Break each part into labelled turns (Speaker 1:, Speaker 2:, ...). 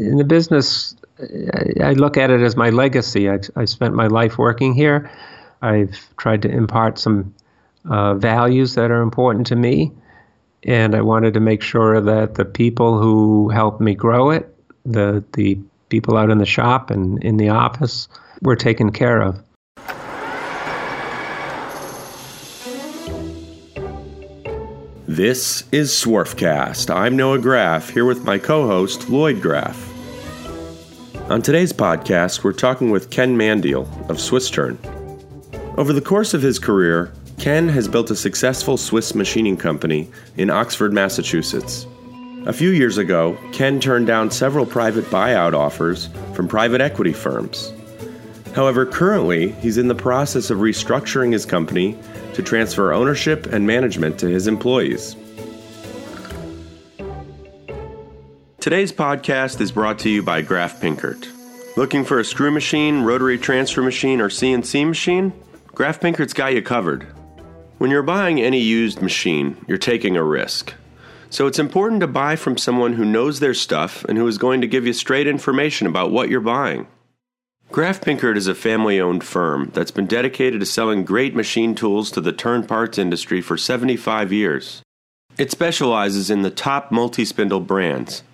Speaker 1: in the business, I look at it as my legacy. I, I spent my life working here. I've tried to impart some uh, values that are important to me, and I wanted to make sure that the people who helped me grow it, the the people out in the shop and in the office, were taken care of.
Speaker 2: This is Swarfcast. I'm Noah Graff, here with my co host, Lloyd Graff. On today's podcast, we're talking with Ken Mandile of SwissTurn. Over the course of his career, Ken has built a successful Swiss machining company in Oxford, Massachusetts. A few years ago, Ken turned down several private buyout offers from private equity firms. However, currently, he's in the process of restructuring his company to transfer ownership and management to his employees. Today's podcast is brought to you by Graff Pinkert. Looking for a screw machine, rotary transfer machine, or CNC machine? Graff Pinkert's got you covered. When you're buying any used machine, you're taking a risk. So it's important to buy from someone who knows their stuff and who is going to give you straight information about what you're buying. Graff Pinkert is a family owned firm that's been dedicated to selling great machine tools to the turn parts industry for 75 years. It specializes in the top multi spindle brands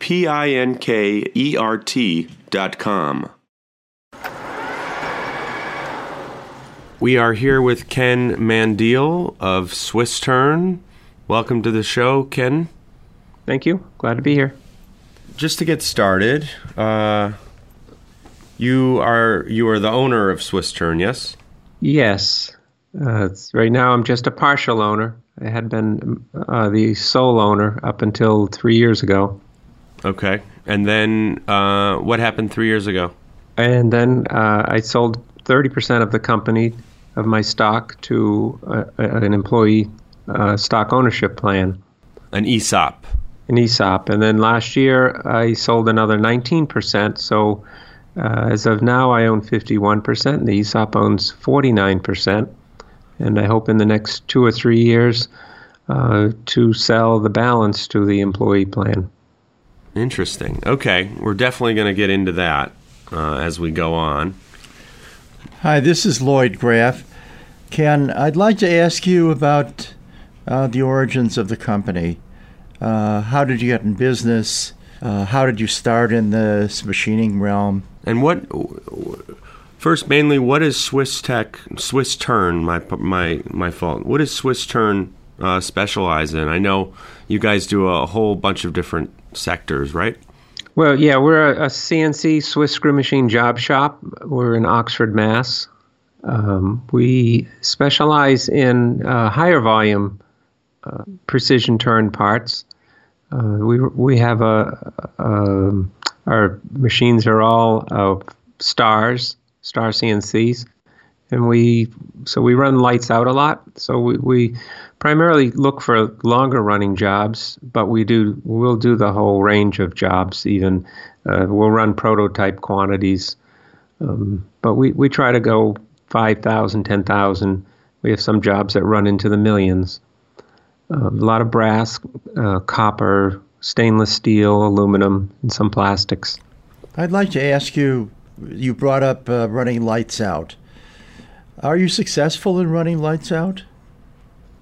Speaker 2: www.graffpinkert.com. We are here with Ken Mandile of Swiss Turn. Welcome to the show, Ken.
Speaker 1: Thank you. Glad to be here.
Speaker 2: Just to get started, uh, you are you are the owner of Swiss Turn, yes?
Speaker 1: Yes. Uh, right now, I'm just a partial owner. I had been uh, the sole owner up until three years ago.
Speaker 2: Okay. And then uh, what happened three years ago?
Speaker 1: And then uh, I sold 30% of the company of my stock to uh, an employee uh, stock ownership plan.
Speaker 2: An ESOP.
Speaker 1: An ESOP. And then last year I sold another 19%. So uh, as of now, I own 51%. And the ESOP owns 49%. And I hope in the next two or three years uh, to sell the balance to the employee plan.
Speaker 2: Interesting. Okay. We're definitely going to get into that uh, as we go on.
Speaker 3: Hi, this is Lloyd Graff. Ken, I'd like to ask you about uh, the origins of the company. Uh, how did you get in business? Uh, how did you start in the machining realm?
Speaker 2: And what, first, mainly, what is Swiss Tech, Swiss Turn? My my my fault. What does Swiss Turn uh, specialize in? I know you guys do a whole bunch of different sectors, right?
Speaker 1: Well, yeah, we're a, a CNC Swiss screw machine job shop. We're in Oxford, Mass. Um, we specialize in uh, higher volume uh, precision turn parts. Uh, we we have a, a, um, our machines are all stars, star CNCs, and we so we run lights out a lot. So we, we primarily look for longer running jobs, but we do we'll do the whole range of jobs. Even uh, we'll run prototype quantities, um, but we we try to go 5,000, 10,000. We have some jobs that run into the millions. Uh, a lot of brass, uh, copper, stainless steel, aluminum, and some plastics.
Speaker 3: I'd like to ask you you brought up uh, running lights out. Are you successful in running lights out?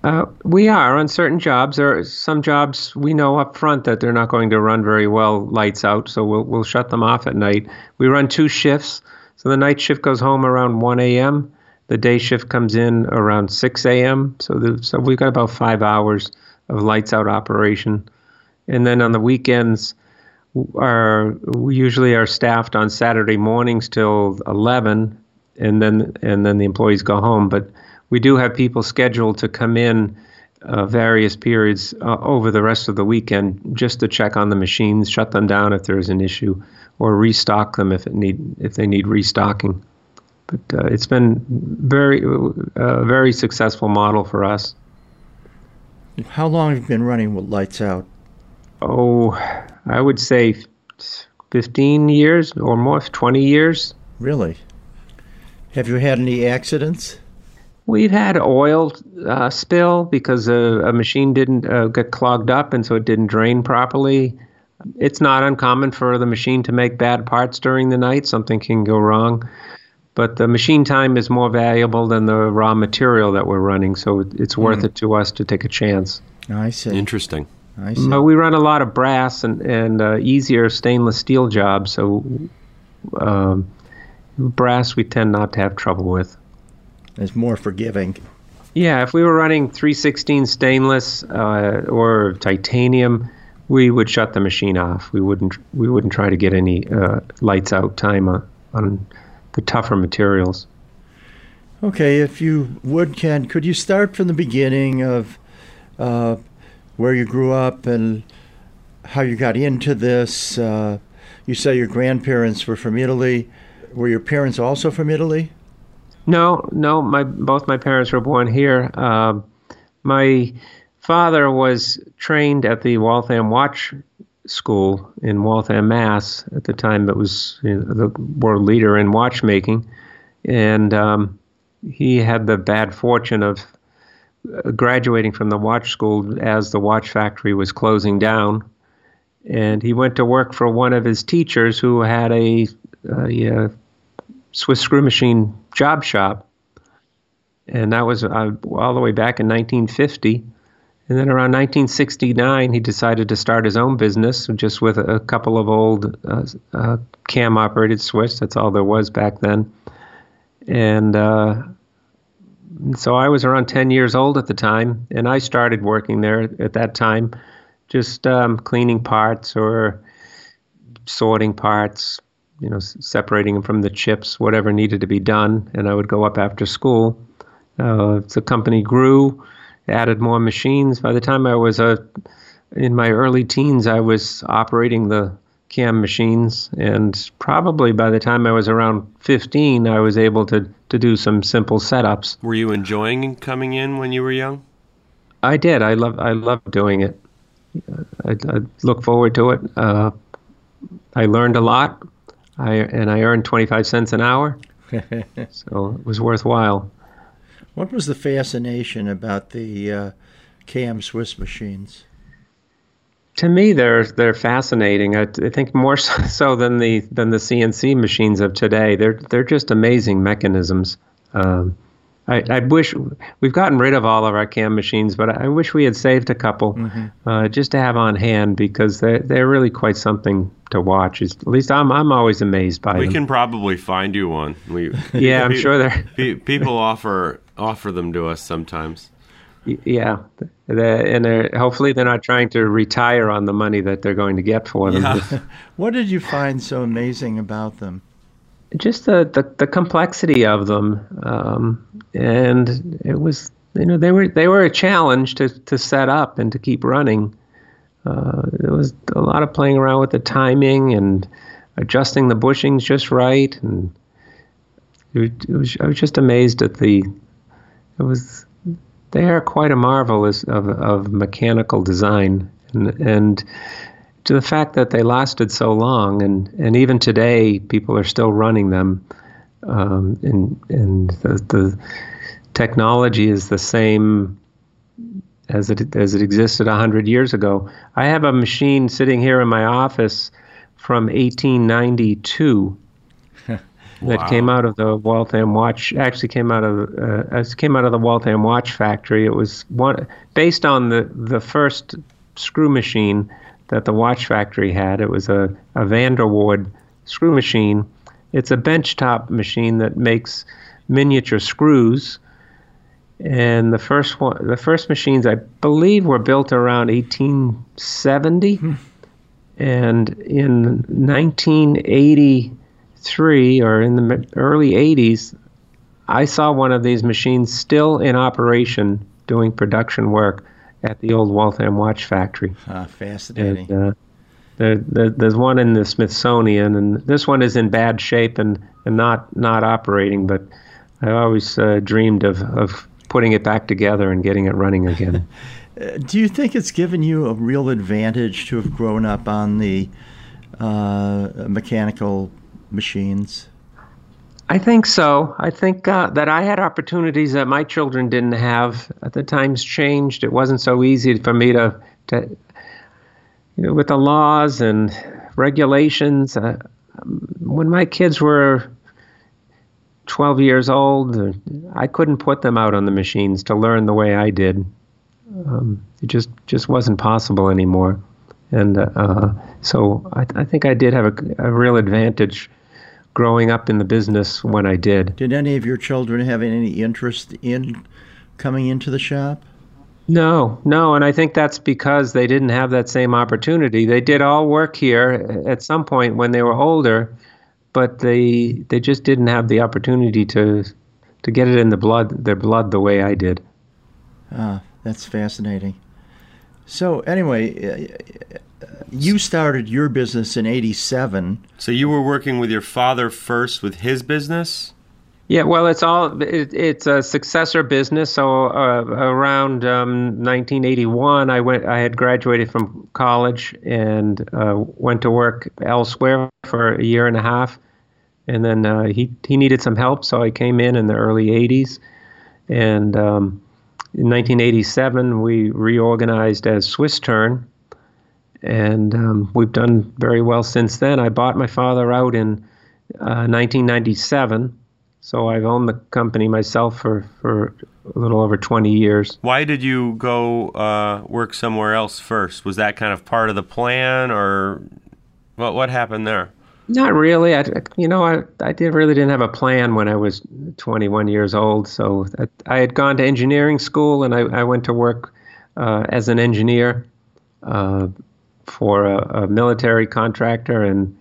Speaker 1: Uh, we are on certain jobs. There are some jobs we know up front that they're not going to run very well lights out, so we'll we'll shut them off at night. We run two shifts, so the night shift goes home around 1 a.m. The day shift comes in around 6 a.m. So so we've got about five hours of lights out operation. And then on the weekends, our we usually are staffed on Saturday mornings till 11, and then and then the employees go home. But we do have people scheduled to come in uh, various periods uh, over the rest of the weekend just to check on the machines, shut them down if there's an issue, or restock them if it need if they need restocking. But uh, it's been very uh, very successful model for us.
Speaker 3: How long have you been running with lights out?
Speaker 1: Oh, I would say 15 years or more, 20 years.
Speaker 3: Really? Have you had any accidents?
Speaker 1: We've had oil uh, spill because a, a machine didn't uh, get clogged up and so it didn't drain properly. It's not uncommon for the machine to make bad parts during the night. Something can go wrong. But the machine time is more valuable than the raw material that we're running, so it's worth
Speaker 3: Mm.
Speaker 1: it to us to take a chance.
Speaker 3: I see.
Speaker 2: Interesting.
Speaker 3: I see.
Speaker 1: But we run a lot of brass and, and uh, easier stainless steel jobs, so um, brass we tend not to have trouble with.
Speaker 3: It's more forgiving.
Speaker 1: Yeah, if we were running 316 stainless uh, or titanium, we would shut the machine off. We wouldn't we wouldn't try to get any uh, lights out time on, on the tougher materials.
Speaker 3: Okay, if you would, Ken, could you start from the beginning of uh, where you grew up and how you got into this? Uh, you say your grandparents were from Italy. Were your parents also from Italy?
Speaker 1: No, no, my both my parents were born here. Uh, my father was trained at the Waltham Watch School in Waltham, Mass. At the time, it was you know, the world leader in watchmaking, and um, he had the bad fortune of uh, graduating from the watch school as the watch factory was closing down. And he went to work for one of his teachers who had a, a, uh Swiss screw machine job shop. And that was uh, all the way back in 1950. And then around 1969, he decided to start his own business just with a, couple of old uh, uh, cam operated Swiss. That's all there was back then. And uh, so I was around 10 years old at the time, and I started working there at that time, just um, cleaning parts or sorting parts, you know, separating them from the chips, whatever needed to be done. And I would go up after school. Uh, the company grew, added more machines. By the time I was a, in my early teens, I was operating the cam machines, and probably by the time I was around 15, I was able to to do some simple setups.
Speaker 2: Were you enjoying coming in when you were young?
Speaker 1: I did. I love. I love doing it. I, I look forward to it. Uh, I learned a lot. I and I earned twenty five cents an hour, so it was worthwhile.
Speaker 3: What was the fascination about the uh, cam Swiss machines?
Speaker 1: To me, they're they're fascinating. I, I think more so, so than the than the CNC machines of today. They're they're just amazing mechanisms. Um, I, I wish we've gotten rid of all of our cam machines, but I wish we had saved a couple uh, just to have on hand because they're they're really quite something to watch. It's, at least I'm I'm always amazed by them.
Speaker 2: We
Speaker 1: them.
Speaker 2: can probably find you one. We
Speaker 1: yeah, I'm
Speaker 2: pe-
Speaker 1: sure they're
Speaker 2: pe- people offer offer them to us sometimes.
Speaker 1: yeah, they're, and they're, hopefully they're not trying to retire on the money that they're going to get for them.
Speaker 2: Yeah.
Speaker 3: What did you find so amazing about them?
Speaker 1: Just the, the, the complexity of them um, and it was you know they were they were a challenge to, to set up and to keep running. Uh, there was a lot of playing around with the timing and adjusting the bushings just right and it, it was, I was just amazed at the it was they are quite a marvel of, of mechanical design. And, and to the fact that they lasted so long, and, and even today people are still running them, um, and and the, the technology is the same as it as it existed hundred years ago. I have a machine sitting here in my office from 1892 that
Speaker 2: Wow.
Speaker 1: came out of the Waltham watch. Actually, came out of uh, came out of the Waltham watch factory. It was one based on the the first screw machine that the watch factory had. It was a a Vander Woerd screw machine. It's a benchtop machine that makes miniature screws. And the first one, the first machines, I believe, were built around 1870. Hmm. And in 1983 or in the early 80s, I saw one of these machines still in operation doing production work. At the old Waltham Watch Factory.
Speaker 3: Ah, fascinating.
Speaker 1: And, uh, there, there, there's one in the Smithsonian, and this one is in bad shape and, and not not operating. But I always uh, dreamed of, of putting it back together and getting it running again.
Speaker 3: Uh, do you think it's given you a real advantage to have grown up on the uh, mechanical machines?
Speaker 1: I think so. I think uh, that I had opportunities that my children didn't have. The times changed. It wasn't so easy for me to, to you know, with the laws and regulations. Uh, when my kids were 12 years old, I couldn't put them out on the machines to learn the way I did. Um, it just just wasn't possible anymore, and uh, so I, I, think I did have a, a real advantage growing up in the business when I did.
Speaker 3: Did any of your children have any interest in coming into the shop?
Speaker 1: No, no, and I think that's because they didn't have that same opportunity. They did all work here at some point when they were older, but they they just didn't have the opportunity to to get it in the blood their blood the way I did.
Speaker 3: Ah, that's fascinating. So anyway, you started your business in 87.
Speaker 2: So you were working with your father first with his business?
Speaker 1: Yeah, well, it's all it, it's a successor business. So uh, around um, 1981, I went. I had graduated from college and uh, went to work elsewhere for a year and a half, and then uh, he he needed some help, so I came in in the early 80s, and um, in 1987 we reorganized as Swiss Turn, and um, we've done very well since then. I bought my father out in uh, 1997, so I've owned the company myself for, for a little over 20 years.
Speaker 2: Why did you go uh, work somewhere else first? Was that kind of part of the plan, or what? What happened there?
Speaker 1: Not really. I, you know, I, I did, really didn't have a plan when I was 21 years old. So I, I had gone to engineering school and I, I went to work uh, as an engineer. Uh, for a, a, military contractor, and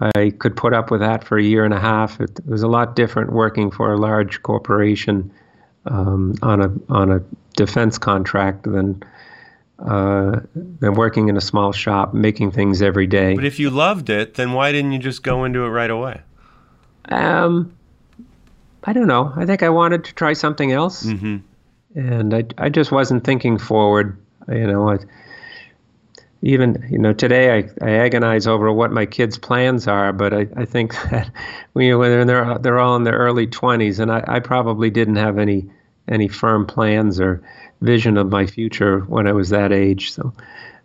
Speaker 1: I could put up with that for a year and a half. It, it was a lot different working for a large corporation um, on a on a defense contract than uh, than working in a small shop making things every day.
Speaker 2: But if you loved it, then why didn't you just go into it right away?
Speaker 1: Um, I don't know. I think I wanted to try something else,
Speaker 2: mm-hmm.
Speaker 1: and I I just wasn't thinking forward. You know, I, even you know today I, I agonize over what my kids' plans are, but I, I think that when, when they're they're all in their early twenties, and I, I probably didn't have any any firm plans or vision of my future when I was that age. So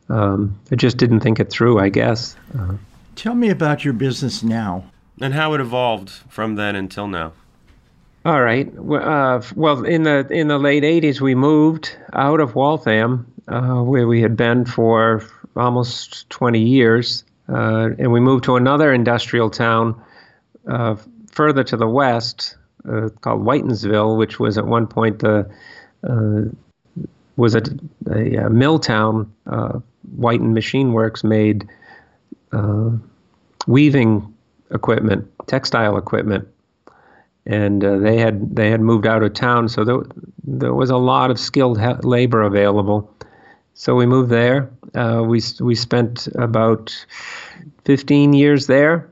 Speaker 1: um, I just didn't think it through, I guess. Uh,
Speaker 3: Tell me about your business now
Speaker 2: and how it evolved from then until now.
Speaker 1: All right. Uh, well, in the in the late '80s, we moved out of Waltham, uh, where we had been for almost 20 years, uh, and we moved to another industrial town uh, further to the west uh, called Whitinsville, which was at one point the uh, was a, a, a, mill town. Uh, Whitin Machine Works made uh, weaving equipment, textile equipment, and they had they had moved out of town, so there, there was a lot of skilled labor available. So we moved there. Uh, we we spent about 15 years there,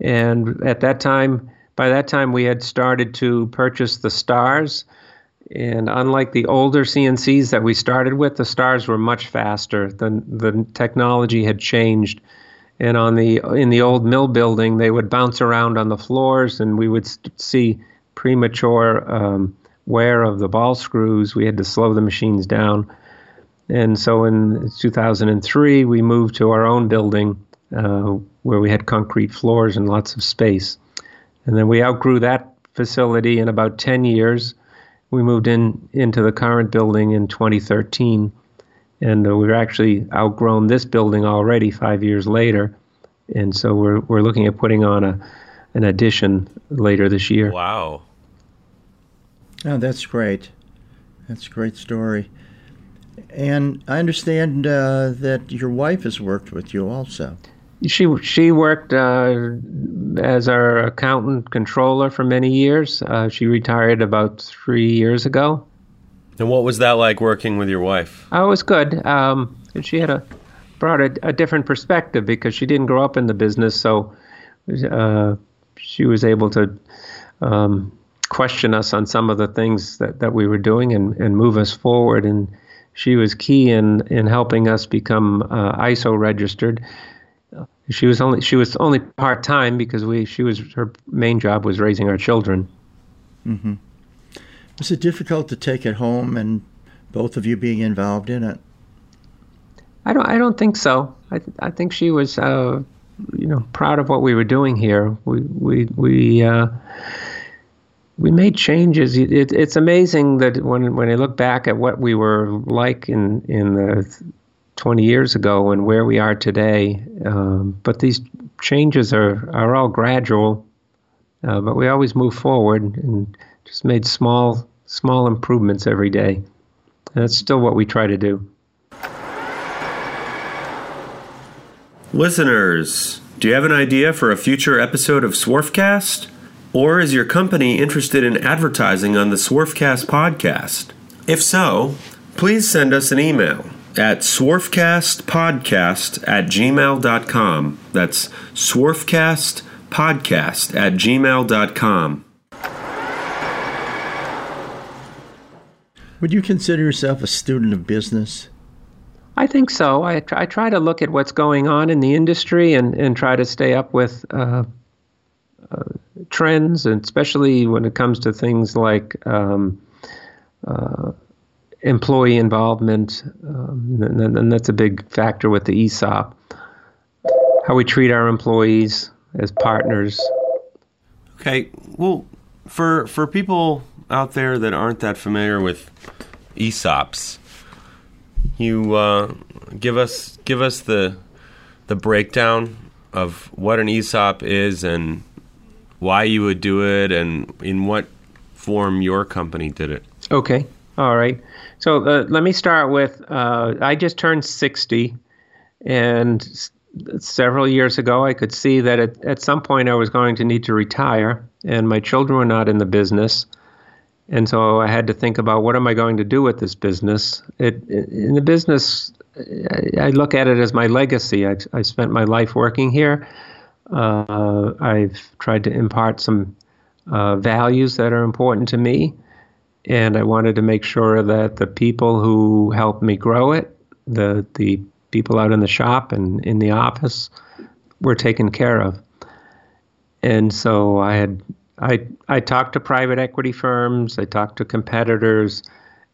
Speaker 1: and at that time, by that time, we had started to purchase the stars. And unlike the older CNCs that we started with, the stars were much faster. The the technology had changed, and on the in the old mill building, they would bounce around on the floors, and we would see premature um, wear of the ball screws. We had to slow the machines down and so in 2003, we moved to our own building uh, where we had concrete floors and lots of space. And then we outgrew that facility in about 10 years. We moved in into the current building in 2013. And uh, we've actually outgrown this building already five years later. And so we're, we're looking at putting on a, an addition later this year.
Speaker 2: Wow.
Speaker 3: Oh, that's great. That's a great story. And I understand uh, that your wife has worked with you also.
Speaker 1: She she worked uh, as our accountant controller for many years. Uh, she retired about three years ago.
Speaker 2: And what was that like working with your wife?
Speaker 1: Oh, it was good. Um, she had a brought a, a, different perspective because she didn't grow up in the business, so uh, she was able to um, question us on some of the things that, that we were doing and, and move us forward. And she was key in, in helping us become uh, ISO registered. She was only she was only part time because we she was her main job was raising our children.
Speaker 3: Mm-hmm. Was it difficult to take it home and both of you being involved in it?
Speaker 1: I don't. I don't think so. I. I think she was, uh, you know, proud of what we were doing here. We. We. We. Uh, we made changes. It, it's amazing that when when I look back at what we were like in in the 20 years ago and where we are today, um, but these changes are are all gradual. Uh, but we always move forward and just made small small improvements every day. And that's still what we try to do.
Speaker 2: Listeners, do you have an idea for a future episode of Swarfcast? Or is your company interested in advertising on the Swarfcast podcast? If so, please send us an email at swarfcastpodcast at gmail.com. That's swarfcastpodcast at gmail.com.
Speaker 3: Would you consider yourself a student of business?
Speaker 1: I think so. I, I try to look at what's going on in the industry and, and try to stay up with uh, uh, trends, and especially when it comes to things like um, uh, employee involvement. Um, and, and, that's a big factor with the ESOP. How we treat our employees as partners.
Speaker 2: Okay. Well, for for people out there that aren't that familiar with ESOPs, you uh, give us give us the the breakdown of what an ESOP is and why you would do it and in what form your company did it.
Speaker 1: Okay. All right. So uh, let me start with uh, I just turned 60, and s- several years ago I could see that at, at some point I was going to need to retire, and my children were not in the business. And so I had to think about what am I going to do with this business. It, in the business, I look at it as my legacy. I, I spent my life working here. Uh, I've tried to impart some uh, values that are important to me, and I wanted to make sure that the people who helped me grow it, the the people out in the shop and in the office, were taken care of. And so I had I I talked to private equity firms. I talked to competitors.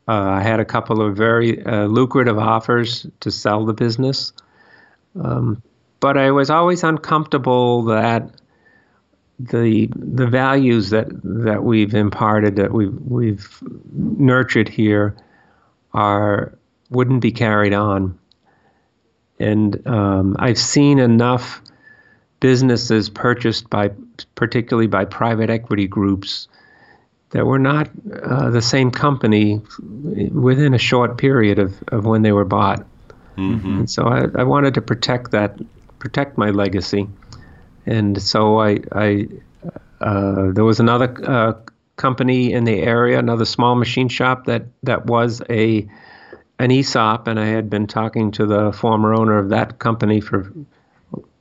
Speaker 1: Uh, I had a couple of very uh, lucrative offers to sell the business, um, but I was always uncomfortable that the the values that that we've imparted that we've we've nurtured here are wouldn't be carried on. And um, I've seen enough businesses purchased by, particularly by private equity groups, that were not uh, the same company within a short period of, of when they were bought. Mm-hmm. And so I, I wanted to protect that, protect my legacy. And so I, I uh, there was another uh, company in the area, another small machine shop that, that was a an ESOP, and I had been talking to the former owner of that company for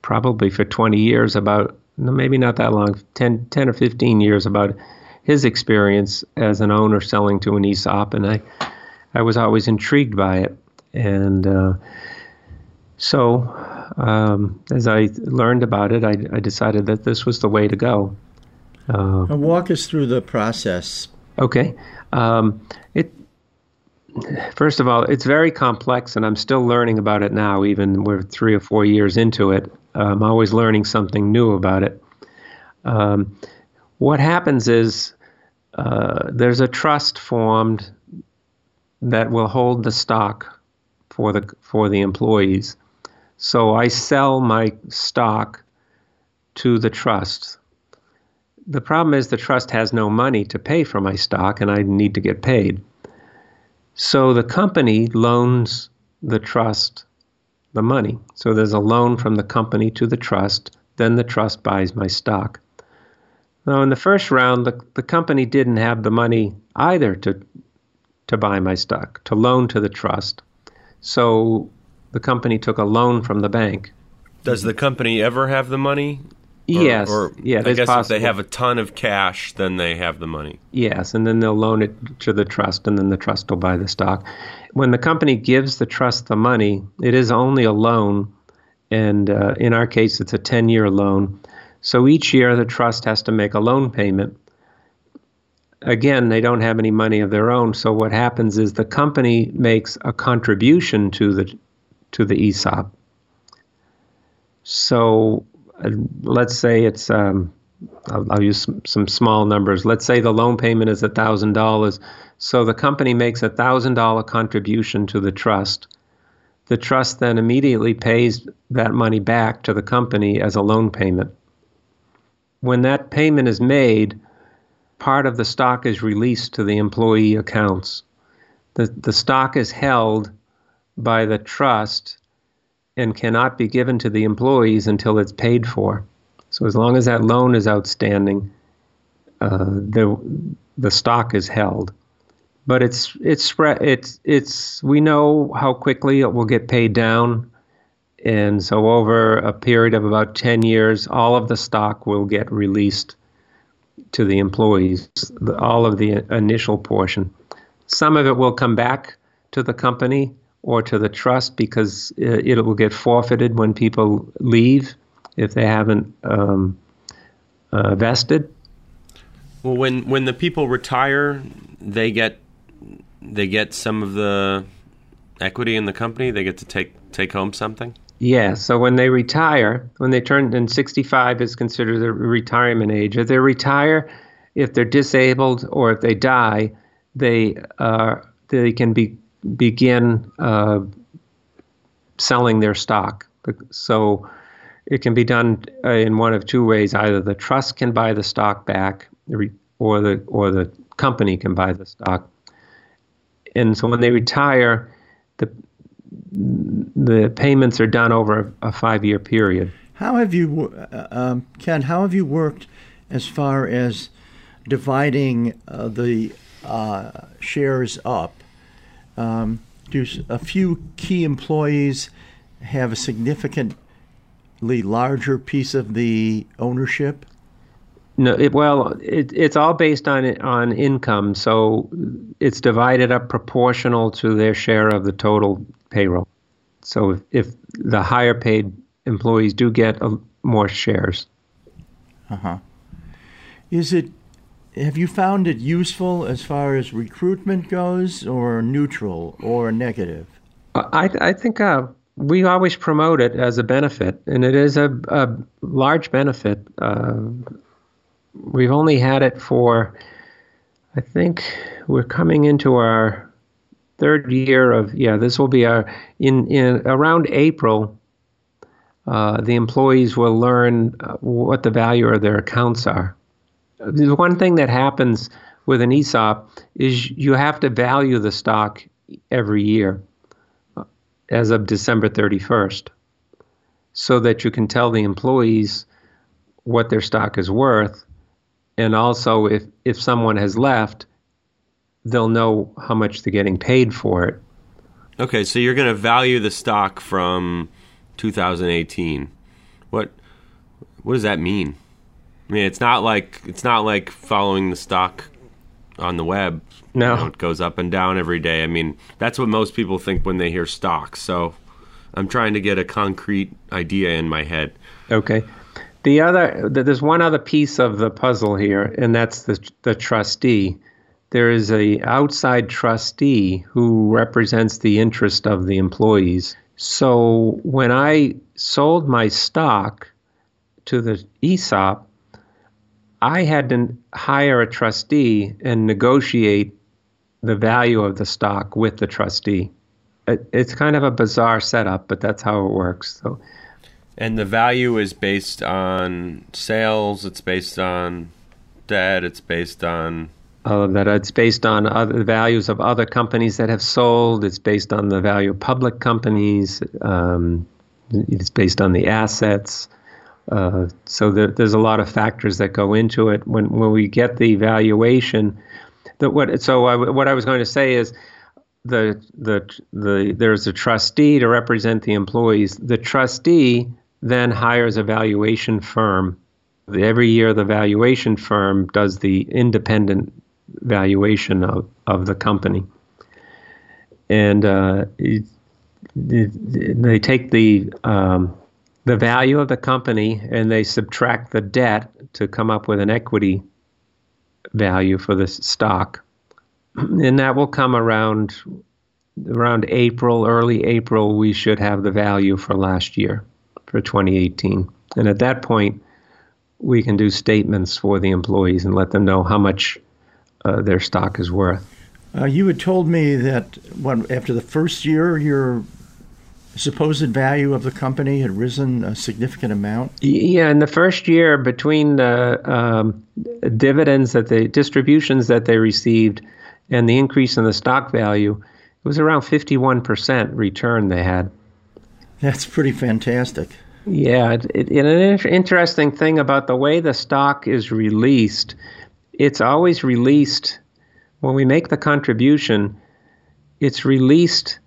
Speaker 1: probably for 20 years about maybe not that long 10, 10 or 15 years about his experience as an owner selling to an ESOP and I I was always intrigued by it. And uh, so um, as I learned about it I, I, decided that this was the way to go
Speaker 3: uh, walk us through the process
Speaker 1: okay um, it first of all, it's very complex, and I'm still learning about it now. Even we're three or four years into it, I'm always learning something new about it. Um, what happens is uh, there's a trust formed that will hold the stock for the for the employees. So I sell my stock to the trust. The problem is the trust has no money to pay for my stock, and I need to get paid. So the company loans the trust the money. So there's a loan from the company to the trust, then the trust buys my stock. Now, in the first round, the, the company didn't have the money either to to buy my stock, to loan to the trust. So the company took a loan from the bank.
Speaker 2: Does the company ever have the money?
Speaker 1: Or, yes. Or,
Speaker 2: yeah, I guess possible. if they have a ton of cash, then they have the money.
Speaker 1: Yes, and then they'll loan it to the trust, and then the trust will buy the stock. When the company gives the trust the money, it is only a loan, and uh, in our case, it's a 10 year loan. So each year, the trust has to make a loan payment. Again, they don't have any money of their own. So what happens is the company makes a contribution to the to the ESOP. So uh, let's say it's um, I'll, I'll, use some, some, small numbers. Let's say the loan payment is thousand dollars. So the company makes a thousand dollar contribution to the trust. The trust then immediately pays that money back to the company as a loan payment. When that payment is made, part of the stock is released to the employee accounts. The, the stock is held by the trust and cannot be given to the employees until it's paid for. So as long as that loan is outstanding, uh, the the stock is held. But it's it's spread. It's it's we know how quickly it will get paid down, and so over a period of about ten years, all of the stock will get released to the employees. All of the initial portion. Some of it will come back to the company or to the trust because uh, it will get forfeited when people leave if they haven't um, uh, vested.
Speaker 2: Well, when when the people retire, they get they get some of the equity in the company. They get to take take home something.
Speaker 1: Yeah. So when they retire, when they turn, and 65 is considered the retirement age. If they retire, if they're disabled or if they die, they uh, they can be begin uh, selling their stock. So it can be done uh, in one of two ways: either the trust can buy the stock back, or the or the company can buy the stock. And so when they retire, the the payments are done over a five-year period.
Speaker 3: How have you, uh, um, Ken? How have you worked as far as dividing uh, the uh, shares up um, do a few key employees have a significantly larger piece of the ownership?
Speaker 1: No, it, well, it, it's all based on on income, so it's divided up proportional to their share of the total payroll. So if, if the higher paid employees do get a, more shares.
Speaker 3: Uh huh. Is it have you found it useful as far as recruitment goes, or neutral, or negative?
Speaker 1: I, I think uh, we always promote it as a benefit, and it is a, a large benefit. Uh, we've only had it for, I think we're coming into our third year of yeah. This will be our in in around April. Uh, the employees will learn uh, what the value of their accounts are the one thing that happens with an ESOP is you have to value the stock every year uh, as of December 31st so that you can tell the employees what their stock is worth. And also, if, if someone has left, they'll know how much they're getting paid for it.
Speaker 2: Okay, so you're going to value the stock from 2018. What what does that mean? I mean, it's not like it's not like following the stock on the web.
Speaker 1: No,
Speaker 2: you know, it goes up and down every day. I mean, that's what most people think when they hear stock. So, I'm trying to get a concrete idea in my head.
Speaker 1: Okay. The other, there's one other piece of the puzzle here, and that's the the trustee. There is a outside trustee who represents the interest of the employees. So when I sold my stock to the ESOP, I had to hire a trustee and negotiate the value of the stock with the trustee. It, it's kind of a bizarre setup, but that's how it works. So,
Speaker 2: and the value is based on sales. It's based on debt. It's based on
Speaker 1: all of that. It's based on other values of other companies that have sold. It's based on the value of public companies. Um, it's based on the assets. Uh, so there's a lot of factors that go into it. When when we get the valuation, the what so I, what I was going to say is the the the there's a trustee to represent the employees. The trustee then hires a valuation firm. Every year, the valuation firm does the independent valuation of, of the company, and uh, it, it, they take the um, the value of the company and they subtract the debt to come up with an equity value for the stock and that will come around around April, early April. We should have the value for last year, for 2018, and at that point, we can do statements for the employees and let them know how much uh, their stock is worth.
Speaker 3: Uh, you had told me that what, after the first year, your supposed value of the company had risen a significant amount.
Speaker 1: Yeah, in the first year, between the um, dividends that they distributions that they received and the increase in the stock value, it was around 51% return they had.
Speaker 3: That's pretty fantastic.
Speaker 1: Yeah, it, it, an interesting thing about the way the stock is released, it's always released when we make the contribution, it's released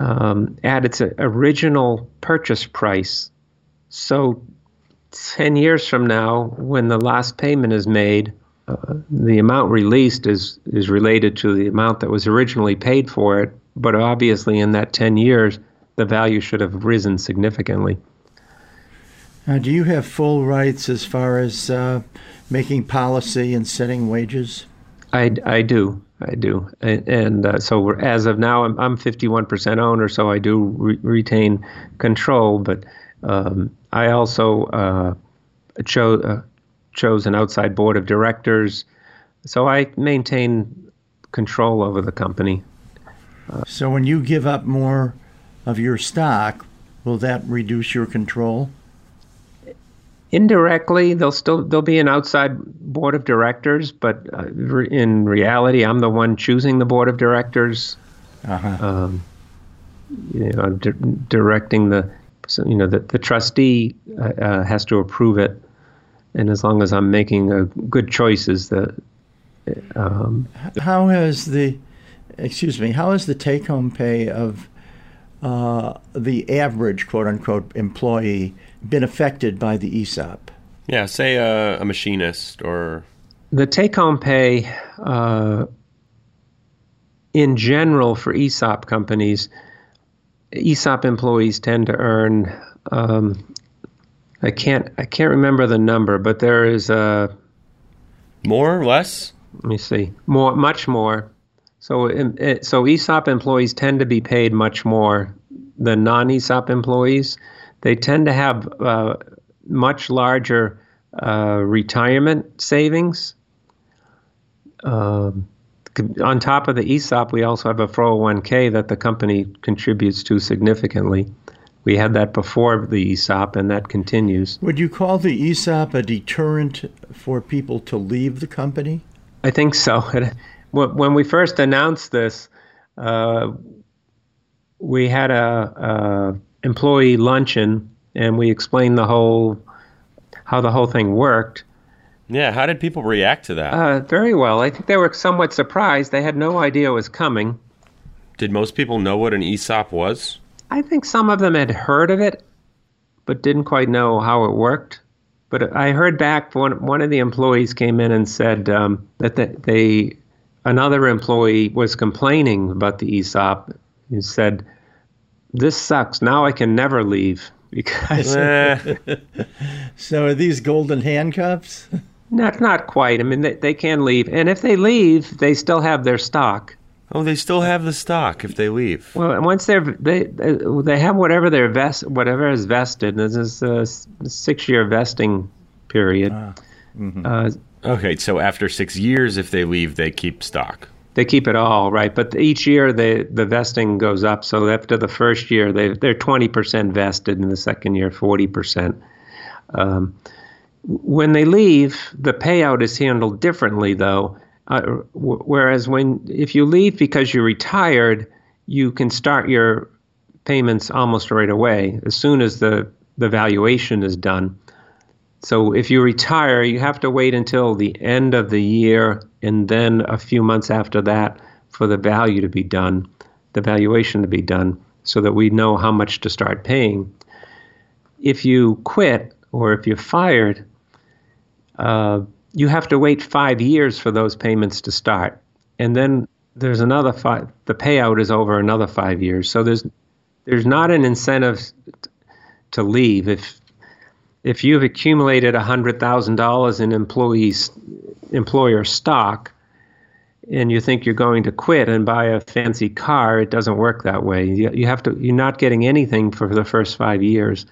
Speaker 1: um, at its original purchase price. So 10 years from now, when the last payment is made, uh, the amount released is is related to the amount that was originally paid for it, but obviously in that 10 years, the value should have risen significantly.
Speaker 3: Uh, do you have full rights as far as uh, making policy and setting wages?
Speaker 1: I, I do. I do. And, and uh, so as of now, I'm, I'm 51% owner, so I do re- retain control, but um, I also uh, chose uh, chose an outside board of directors. So I maintain control over the company.
Speaker 3: Uh, so when you give up more of your stock, will that reduce your control?
Speaker 1: Indirectly, there'll still there'll be an outside board of directors, but uh, in reality, I'm the one choosing the board of directors. Uh-huh. Um, you know, di- directing the, you know, the, the trustee uh, uh has to approve it and as long as I'm making a good choices, that. Um,
Speaker 3: how has the, excuse me, how has the take-home pay of uh, the average quote unquote employee been affected by the ESOP?
Speaker 2: Yeah, say a, a machinist or.
Speaker 1: The take-home pay, uh, in general, for ESOP companies, ESOP employees tend to earn um, I can't I can't remember the number, but there is a
Speaker 2: more or less.
Speaker 1: Let me see. More, much more. So, it, so ESOP employees tend to be paid much more than non-ESOP employees. They tend to have uh, much larger uh, retirement savings. Um, on top of the ESOP, we also have a 401k that the company contributes to significantly. We had that before the ESOP, and that continues.
Speaker 3: Would you call the ESOP a deterrent for people to leave the company?
Speaker 1: I think so. when we first announced this, uh, we had a, a, employee luncheon, and we explained the whole how the whole thing worked.
Speaker 2: Yeah, how did people react to that?
Speaker 1: Uh, very well. I think they were somewhat surprised. They had no idea it was coming.
Speaker 2: Did most people know what an ESOP was?
Speaker 1: I think some of them had heard of it, but didn't quite know how it worked. But I heard back one one of the employees came in and said um, that they, they another employee was complaining about the ESOP. He said, "This sucks. Now I can never leave." Because
Speaker 3: so are these golden handcuffs?
Speaker 1: Not not quite. I mean, they, they can leave, and if they leave, they still have their stock.
Speaker 2: Oh, they still have the stock if they leave.
Speaker 1: Well, once they're they they have whatever their vest whatever is vested. This is a six year vesting period. Ah,
Speaker 2: mm-hmm. uh, okay, so after six years, if they leave, they keep stock.
Speaker 1: They keep it all, right? But each year, the the vesting goes up. So after the first year, they they're twenty percent vested, in the second year, forty percent. Um, when they leave, the payout is handled differently, though uh, whereas when if you leave because you're retired, you can start your payments almost right away as soon as the the valuation is done. So if you retire, you have to wait until the end of the year and then a few months after that for the value to be done, the valuation to be done, so that we know how much to start paying. If you quit or if you're fired, uh, you have to wait five years for those payments to start. And then there's another five, the payout is over another five years. So there's, there's not an incentive to leave. If, if you've accumulated $100,000 in employees, employer stock, and you think you're going to quit and buy a fancy car, it doesn't work that way. You, you have to, you're not getting anything for the first five years.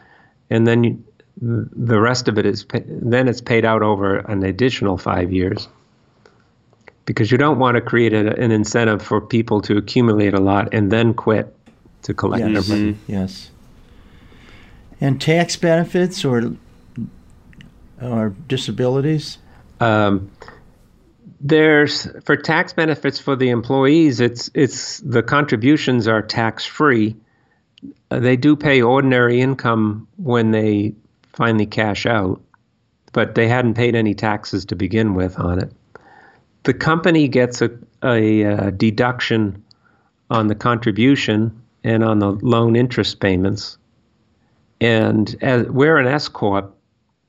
Speaker 1: And then you, the rest of it is then it's paid out over an additional five years because you don't want to create a, an incentive for people to accumulate a lot and then quit to collect
Speaker 3: yes.
Speaker 1: their money.
Speaker 3: Yes. And tax benefits or or disabilities.
Speaker 1: Um, there's for tax benefits for the employees. It's it's the contributions are tax free. Uh, they do pay ordinary income when they finally cash out, but they hadn't paid any taxes to begin with on it. The company gets a, a, a deduction on the contribution and on the loan interest payments. And as we're an S corp,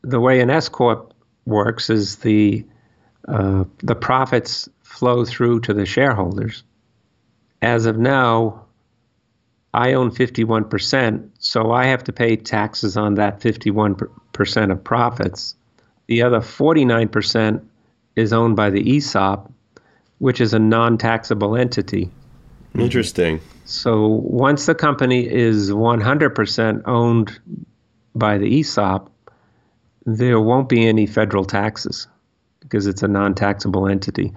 Speaker 1: the way an S corp works is the uh, the profits flow through to the shareholders. As of now, I own 51%, so I have to pay taxes on that 51% of profits. The other 49% is owned by the ESOP, which is a non taxable entity.
Speaker 2: Interesting.
Speaker 1: So once the company is 100% owned by the ESOP, there won't be any federal taxes because it's a non taxable entity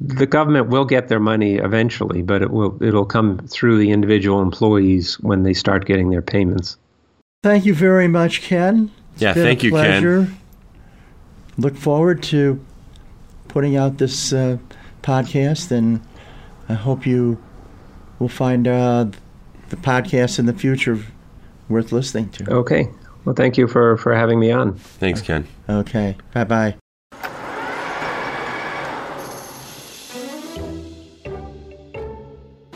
Speaker 1: the government will get their money eventually, but it will it'll come through the individual employees when they start getting their payments.
Speaker 3: Thank you very much, Ken.
Speaker 2: It's yeah, thank you, pleasure. Ken.
Speaker 3: Look forward to putting out this uh, podcast, and I hope you will find uh, the podcast in the future worth listening to.
Speaker 1: Okay. Well, thank you for for having me on.
Speaker 2: Thanks, Ken.
Speaker 3: Okay. Bye bye.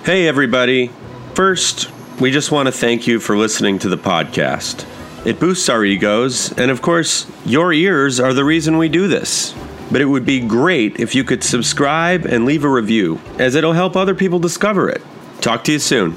Speaker 2: Hey, everybody. First, we just want to thank you for listening to the podcast. It boosts our egos, and of course, your ears are the reason we do this. But it would be great if you could subscribe and leave a review, as it'll help other people discover it. Talk to you soon.